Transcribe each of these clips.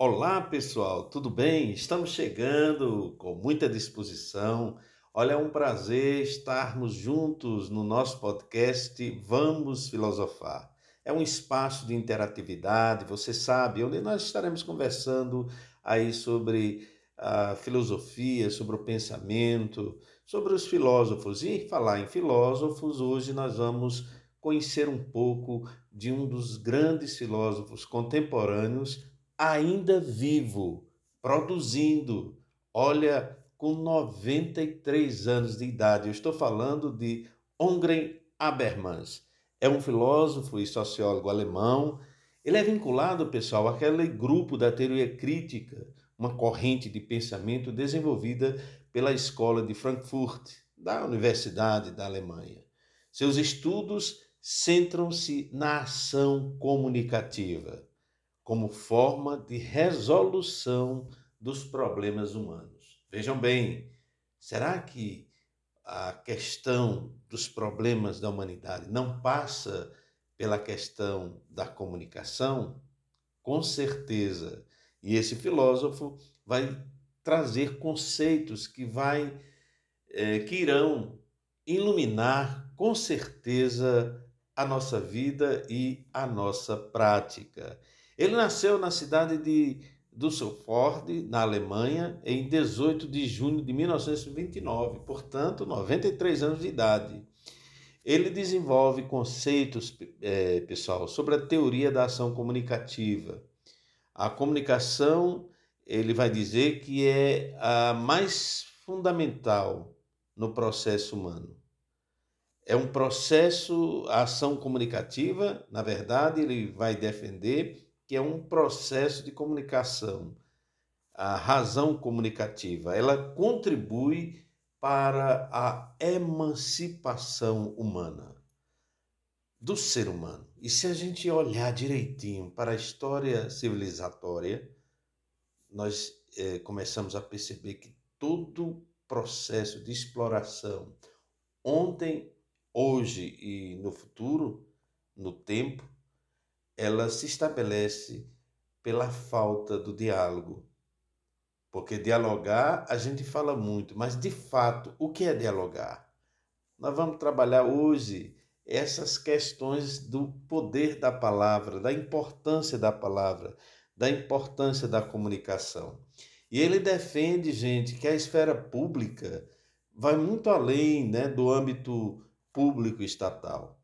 Olá, pessoal, tudo bem? Estamos chegando com muita disposição. Olha, é um prazer estarmos juntos no nosso podcast Vamos Filosofar. É um espaço de interatividade, você sabe, onde nós estaremos conversando aí sobre a filosofia, sobre o pensamento, sobre os filósofos. E falar em filósofos, hoje nós vamos conhecer um pouco de um dos grandes filósofos contemporâneos ainda vivo, produzindo. Olha, com 93 anos de idade. Eu estou falando de Ongren Habermas. É um filósofo e sociólogo alemão. Ele é vinculado, pessoal, àquele grupo da teoria crítica, uma corrente de pensamento desenvolvida pela Escola de Frankfurt, da Universidade da Alemanha. Seus estudos centram-se na ação comunicativa como forma de resolução dos problemas humanos. Vejam bem, será que a questão dos problemas da humanidade não passa pela questão da comunicação? Com certeza. E esse filósofo vai trazer conceitos que vai é, que irão iluminar com certeza a nossa vida e a nossa prática. Ele nasceu na cidade de Düsseldorf, na Alemanha, em 18 de junho de 1929, portanto, 93 anos de idade. Ele desenvolve conceitos, é, pessoal, sobre a teoria da ação comunicativa. A comunicação, ele vai dizer que é a mais fundamental no processo humano. É um processo, a ação comunicativa, na verdade, ele vai defender que é um processo de comunicação, a razão comunicativa. Ela contribui para a emancipação humana, do ser humano. E se a gente olhar direitinho para a história civilizatória, nós é, começamos a perceber que todo processo de exploração, ontem, hoje e no futuro, no tempo, ela se estabelece pela falta do diálogo. Porque dialogar a gente fala muito, mas de fato, o que é dialogar? Nós vamos trabalhar hoje essas questões do poder da palavra, da importância da palavra, da importância da comunicação. E ele defende, gente, que a esfera pública vai muito além né, do âmbito público estatal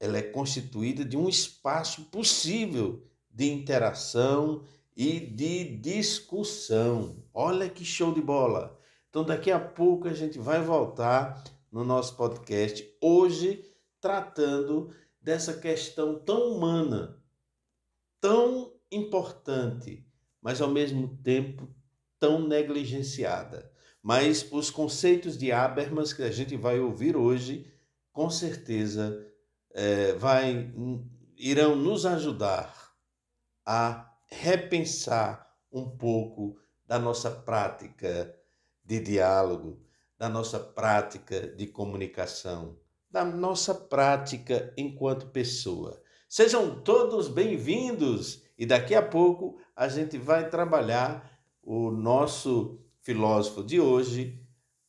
ela é constituída de um espaço possível de interação e de discussão. Olha que show de bola! Então, daqui a pouco a gente vai voltar no nosso podcast, hoje tratando dessa questão tão humana, tão importante, mas ao mesmo tempo tão negligenciada. Mas os conceitos de Habermas que a gente vai ouvir hoje, com certeza é, vai, irão nos ajudar a repensar um pouco da nossa prática de diálogo, da nossa prática de comunicação, da nossa prática enquanto pessoa. Sejam todos bem-vindos e daqui a pouco a gente vai trabalhar o nosso filósofo de hoje,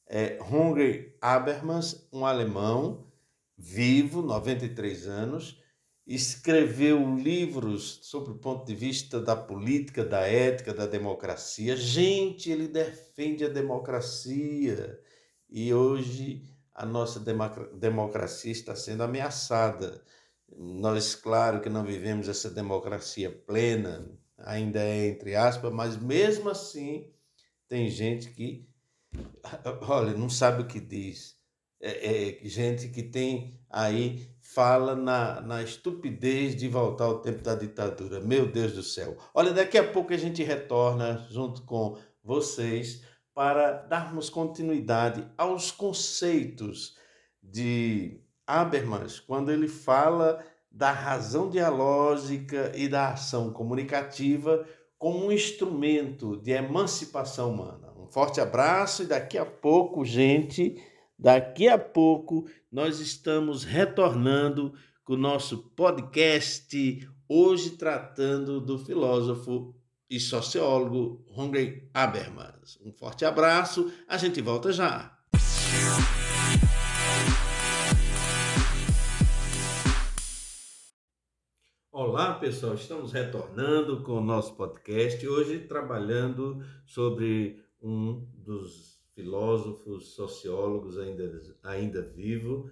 é Hungry Habermas, um alemão vivo, 93 anos, escreveu livros sobre o ponto de vista da política, da ética, da democracia. Gente, ele defende a democracia e hoje a nossa democracia está sendo ameaçada. Nós, claro que não vivemos essa democracia plena, ainda é entre aspas, mas mesmo assim tem gente que, olha, não sabe o que diz é, é, gente que tem aí, fala na, na estupidez de voltar ao tempo da ditadura. Meu Deus do céu. Olha, daqui a pouco a gente retorna junto com vocês para darmos continuidade aos conceitos de Habermas, quando ele fala da razão dialógica e da ação comunicativa como um instrumento de emancipação humana. Um forte abraço e daqui a pouco, gente Daqui a pouco nós estamos retornando com o nosso podcast, hoje tratando do filósofo e sociólogo Hungry Habermas. Um forte abraço, a gente volta já. Olá pessoal, estamos retornando com o nosso podcast, hoje trabalhando sobre um dos filósofos, sociólogos ainda, ainda vivo,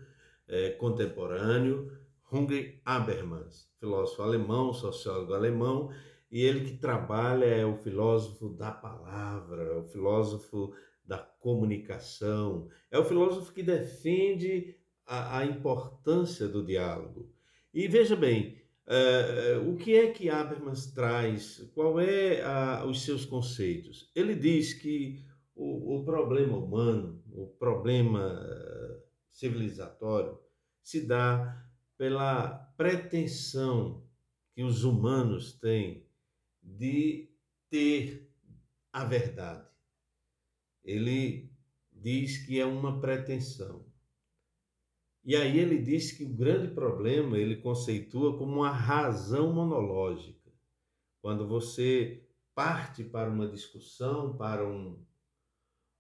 é, contemporâneo, Hungry Habermas, filósofo alemão, sociólogo alemão, e ele que trabalha é o filósofo da palavra, o filósofo da comunicação, é o filósofo que defende a, a importância do diálogo. E veja bem, uh, o que é que Habermas traz? Qual é a, os seus conceitos? Ele diz que o, o problema humano, o problema uh, civilizatório, se dá pela pretensão que os humanos têm de ter a verdade. Ele diz que é uma pretensão. E aí ele diz que o grande problema ele conceitua como uma razão monológica. Quando você parte para uma discussão, para um,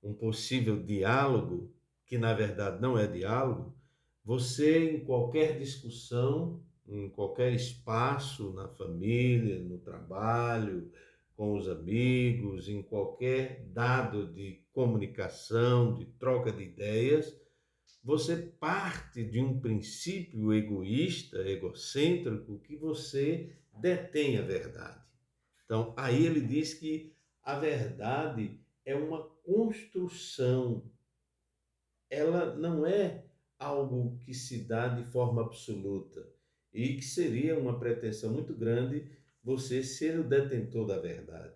um possível diálogo, que na verdade não é diálogo, você em qualquer discussão em qualquer espaço, na família, no trabalho, com os amigos, em qualquer dado de comunicação, de troca de ideias, você parte de um princípio egoísta, egocêntrico, que você detém a verdade. Então, aí ele diz que a verdade é uma construção, ela não é algo que se dá de forma absoluta e que seria uma pretensão muito grande você ser o detentor da verdade.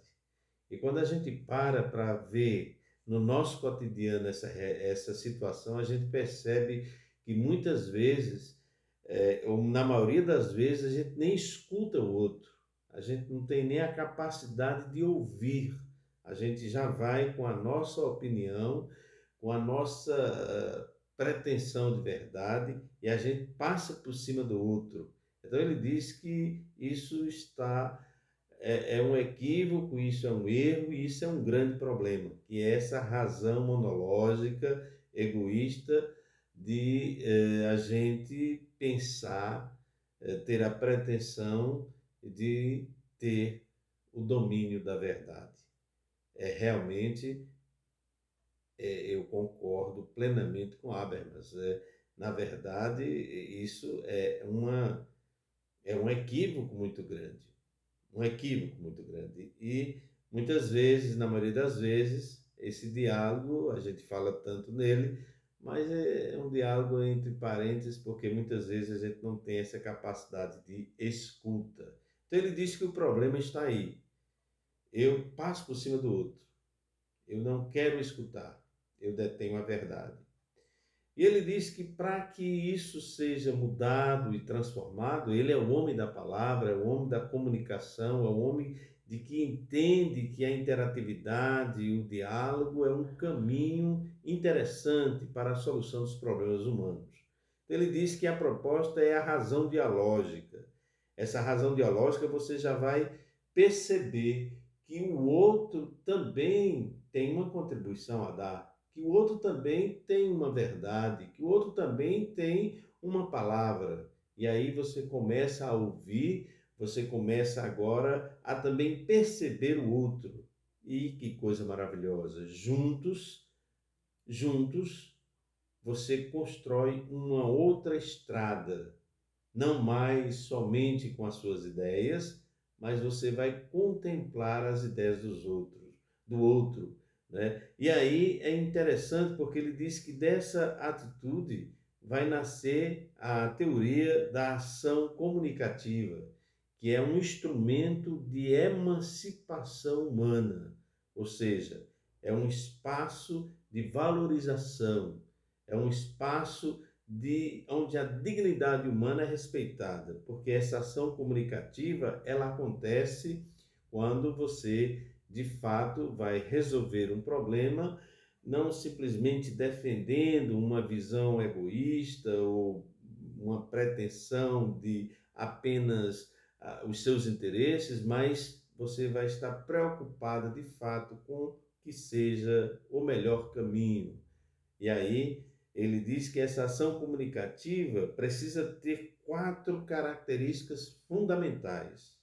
E quando a gente para para ver no nosso cotidiano essa, essa situação, a gente percebe que muitas vezes, é, ou na maioria das vezes, a gente nem escuta o outro, a gente não tem nem a capacidade de ouvir, a gente já vai com a nossa opinião, com a nossa pretensão de verdade e a gente passa por cima do outro. Então ele diz que isso está é, é, um equívoco, isso é um erro e isso é um grande problema, que é essa razão monológica, egoísta de é, a gente pensar, é, ter a pretensão de ter o domínio da verdade. É realmente é, eu concordo plenamente com Habermas. É, na verdade, isso é, uma, é um equívoco muito grande. Um equívoco muito grande. E muitas vezes, na maioria das vezes, esse diálogo, a gente fala tanto nele, mas é um diálogo entre parênteses, porque muitas vezes a gente não tem essa capacidade de escuta. Então ele diz que o problema está aí. Eu passo por cima do outro. Eu não quero escutar eu detenho a verdade. E ele diz que para que isso seja mudado e transformado, ele é o homem da palavra, é o homem da comunicação, é o homem de que entende que a interatividade e o diálogo é um caminho interessante para a solução dos problemas humanos. Ele diz que a proposta é a razão dialógica. Essa razão dialógica você já vai perceber que o outro também tem uma contribuição a dar que o outro também tem uma verdade, que o outro também tem uma palavra. E aí você começa a ouvir, você começa agora a também perceber o outro. E que coisa maravilhosa! Juntos, juntos, você constrói uma outra estrada, não mais somente com as suas ideias, mas você vai contemplar as ideias dos outros, do outro, né? E aí é interessante porque ele diz que dessa atitude vai nascer a teoria da ação comunicativa, que é um instrumento de emancipação humana, ou seja, é um espaço de valorização, é um espaço de onde a dignidade humana é respeitada, porque essa ação comunicativa ela acontece quando você de fato vai resolver um problema, não simplesmente defendendo uma visão egoísta ou uma pretensão de apenas uh, os seus interesses, mas você vai estar preocupada de fato com que seja o melhor caminho. E aí ele diz que essa ação comunicativa precisa ter quatro características fundamentais.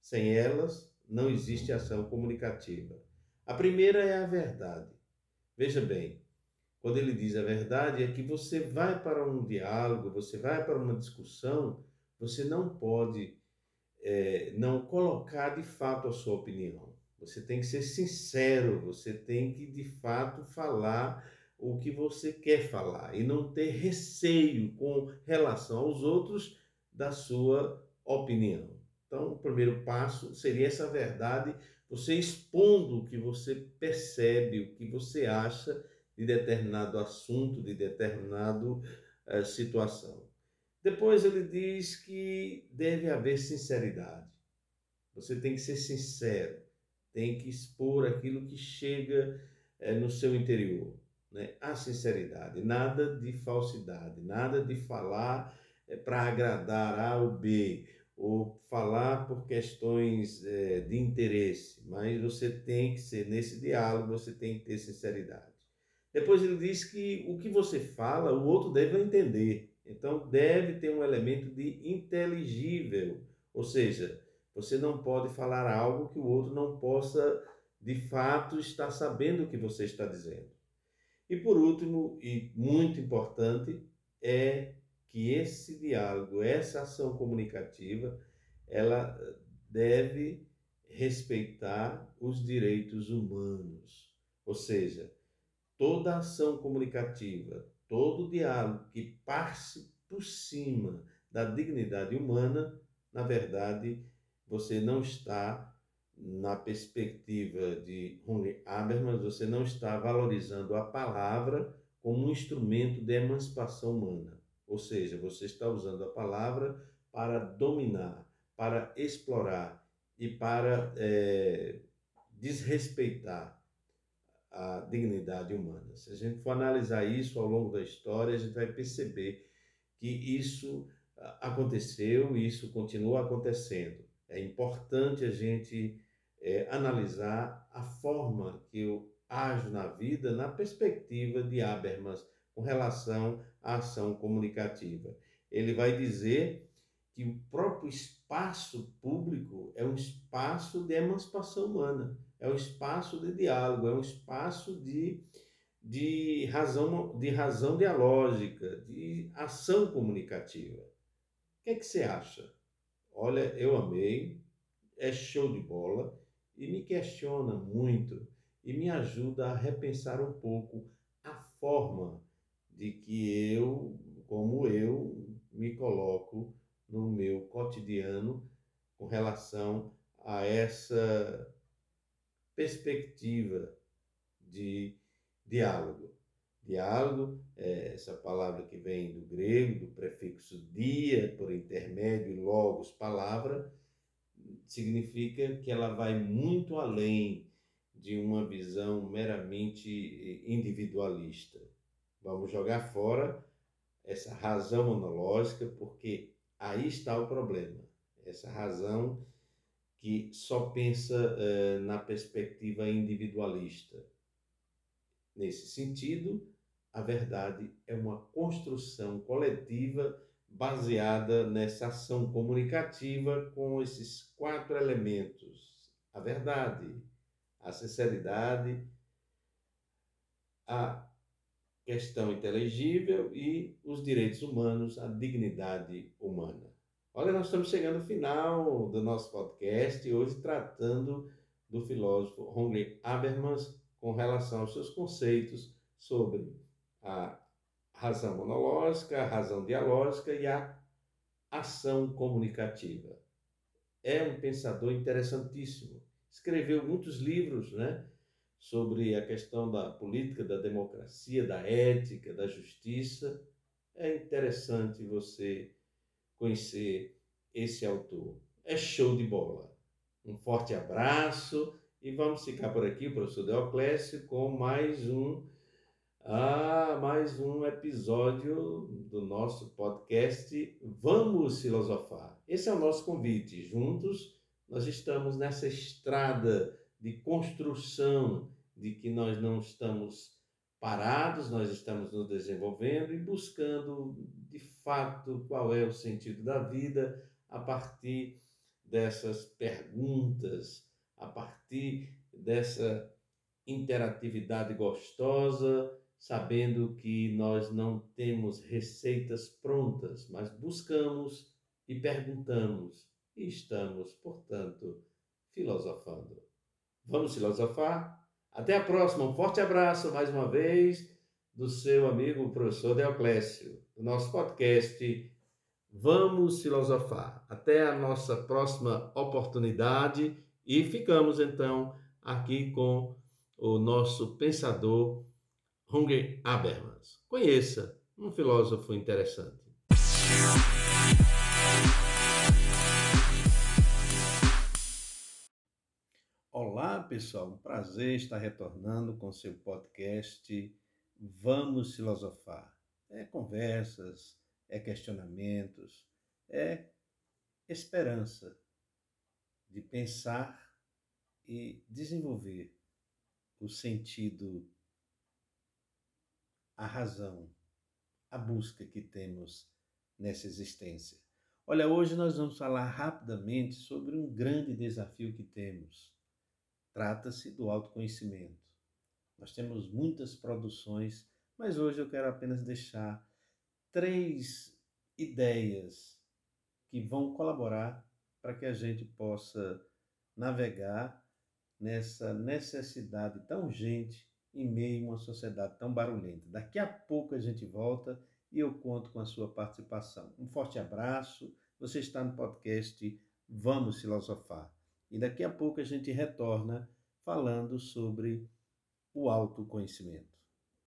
Sem elas, não existe ação comunicativa. A primeira é a verdade. Veja bem, quando ele diz a verdade, é que você vai para um diálogo, você vai para uma discussão, você não pode é, não colocar de fato a sua opinião. Você tem que ser sincero, você tem que de fato falar o que você quer falar e não ter receio com relação aos outros da sua opinião. Então, o primeiro passo seria essa verdade, você expondo o que você percebe, o que você acha de determinado assunto, de determinada uh, situação. Depois ele diz que deve haver sinceridade. Você tem que ser sincero, tem que expor aquilo que chega uh, no seu interior. Né? A sinceridade, nada de falsidade, nada de falar uh, para agradar A ou B, ou falar por questões de interesse, mas você tem que ser, nesse diálogo, você tem que ter sinceridade. Depois ele diz que o que você fala, o outro deve entender. Então deve ter um elemento de inteligível, ou seja, você não pode falar algo que o outro não possa de fato estar sabendo o que você está dizendo. E por último, e muito importante, é que esse diálogo, essa ação comunicativa, ela deve respeitar os direitos humanos. Ou seja, toda ação comunicativa, todo diálogo que passe por cima da dignidade humana, na verdade, você não está na perspectiva de Henry Habermas, você não está valorizando a palavra como um instrumento de emancipação humana. Ou seja, você está usando a palavra para dominar, para explorar e para é, desrespeitar a dignidade humana. Se a gente for analisar isso ao longo da história, a gente vai perceber que isso ah, aconteceu e isso continua acontecendo. É importante a gente é, analisar a forma que eu ajo na vida na perspectiva de Habermas com relação à ação comunicativa. Ele vai dizer que o próprio espaço público é um espaço de emancipação humana é um espaço de diálogo, é um espaço de, de, razão, de razão dialógica, de ação comunicativa. O que é que você acha? Olha, eu amei, é show de bola e me questiona muito e me ajuda a repensar um pouco a forma de que eu, como eu, me coloco no meu cotidiano com relação a essa perspectiva de diálogo. Diálogo é essa palavra que vem do grego, do prefixo dia, por intermédio, logos, palavra, significa que ela vai muito além de uma visão meramente individualista. Vamos jogar fora essa razão monológica, porque aí está o problema. Essa razão que só pensa uh, na perspectiva individualista. Nesse sentido, a verdade é uma construção coletiva baseada nessa ação comunicativa com esses quatro elementos: a verdade, a sinceridade, a questão inteligível e os direitos humanos, a dignidade humana. Olha, nós estamos chegando ao final do nosso podcast, hoje tratando do filósofo Henri Habermas com relação aos seus conceitos sobre a razão monológica, a razão dialógica e a ação comunicativa. É um pensador interessantíssimo. Escreveu muitos livros, né? Sobre a questão da política, da democracia, da ética, da justiça. É interessante você conhecer esse autor. É show de bola. Um forte abraço e vamos ficar por aqui, professor Deoclésio, com mais um ah, mais um episódio do nosso podcast Vamos Filosofar. Esse é o nosso convite. Juntos nós estamos nessa estrada de construção, de que nós não estamos parados, nós estamos nos desenvolvendo e buscando de fato qual é o sentido da vida a partir dessas perguntas, a partir dessa interatividade gostosa, sabendo que nós não temos receitas prontas, mas buscamos e perguntamos e estamos, portanto, filosofando. Vamos filosofar? Até a próxima. Um forte abraço mais uma vez do seu amigo professor Deoclésio, do nosso podcast Vamos Filosofar. Até a nossa próxima oportunidade e ficamos então aqui com o nosso pensador Hunger Habermas. Conheça um filósofo interessante. Olá, pessoal. Um prazer estar retornando com seu podcast Vamos Filosofar. É conversas, é questionamentos, é esperança de pensar e desenvolver o sentido, a razão, a busca que temos nessa existência. Olha, hoje nós vamos falar rapidamente sobre um grande desafio que temos. Trata-se do autoconhecimento. Nós temos muitas produções, mas hoje eu quero apenas deixar três ideias que vão colaborar para que a gente possa navegar nessa necessidade tão urgente em meio a uma sociedade tão barulhenta. Daqui a pouco a gente volta e eu conto com a sua participação. Um forte abraço. Você está no podcast Vamos Filosofar. E daqui a pouco a gente retorna falando sobre o autoconhecimento.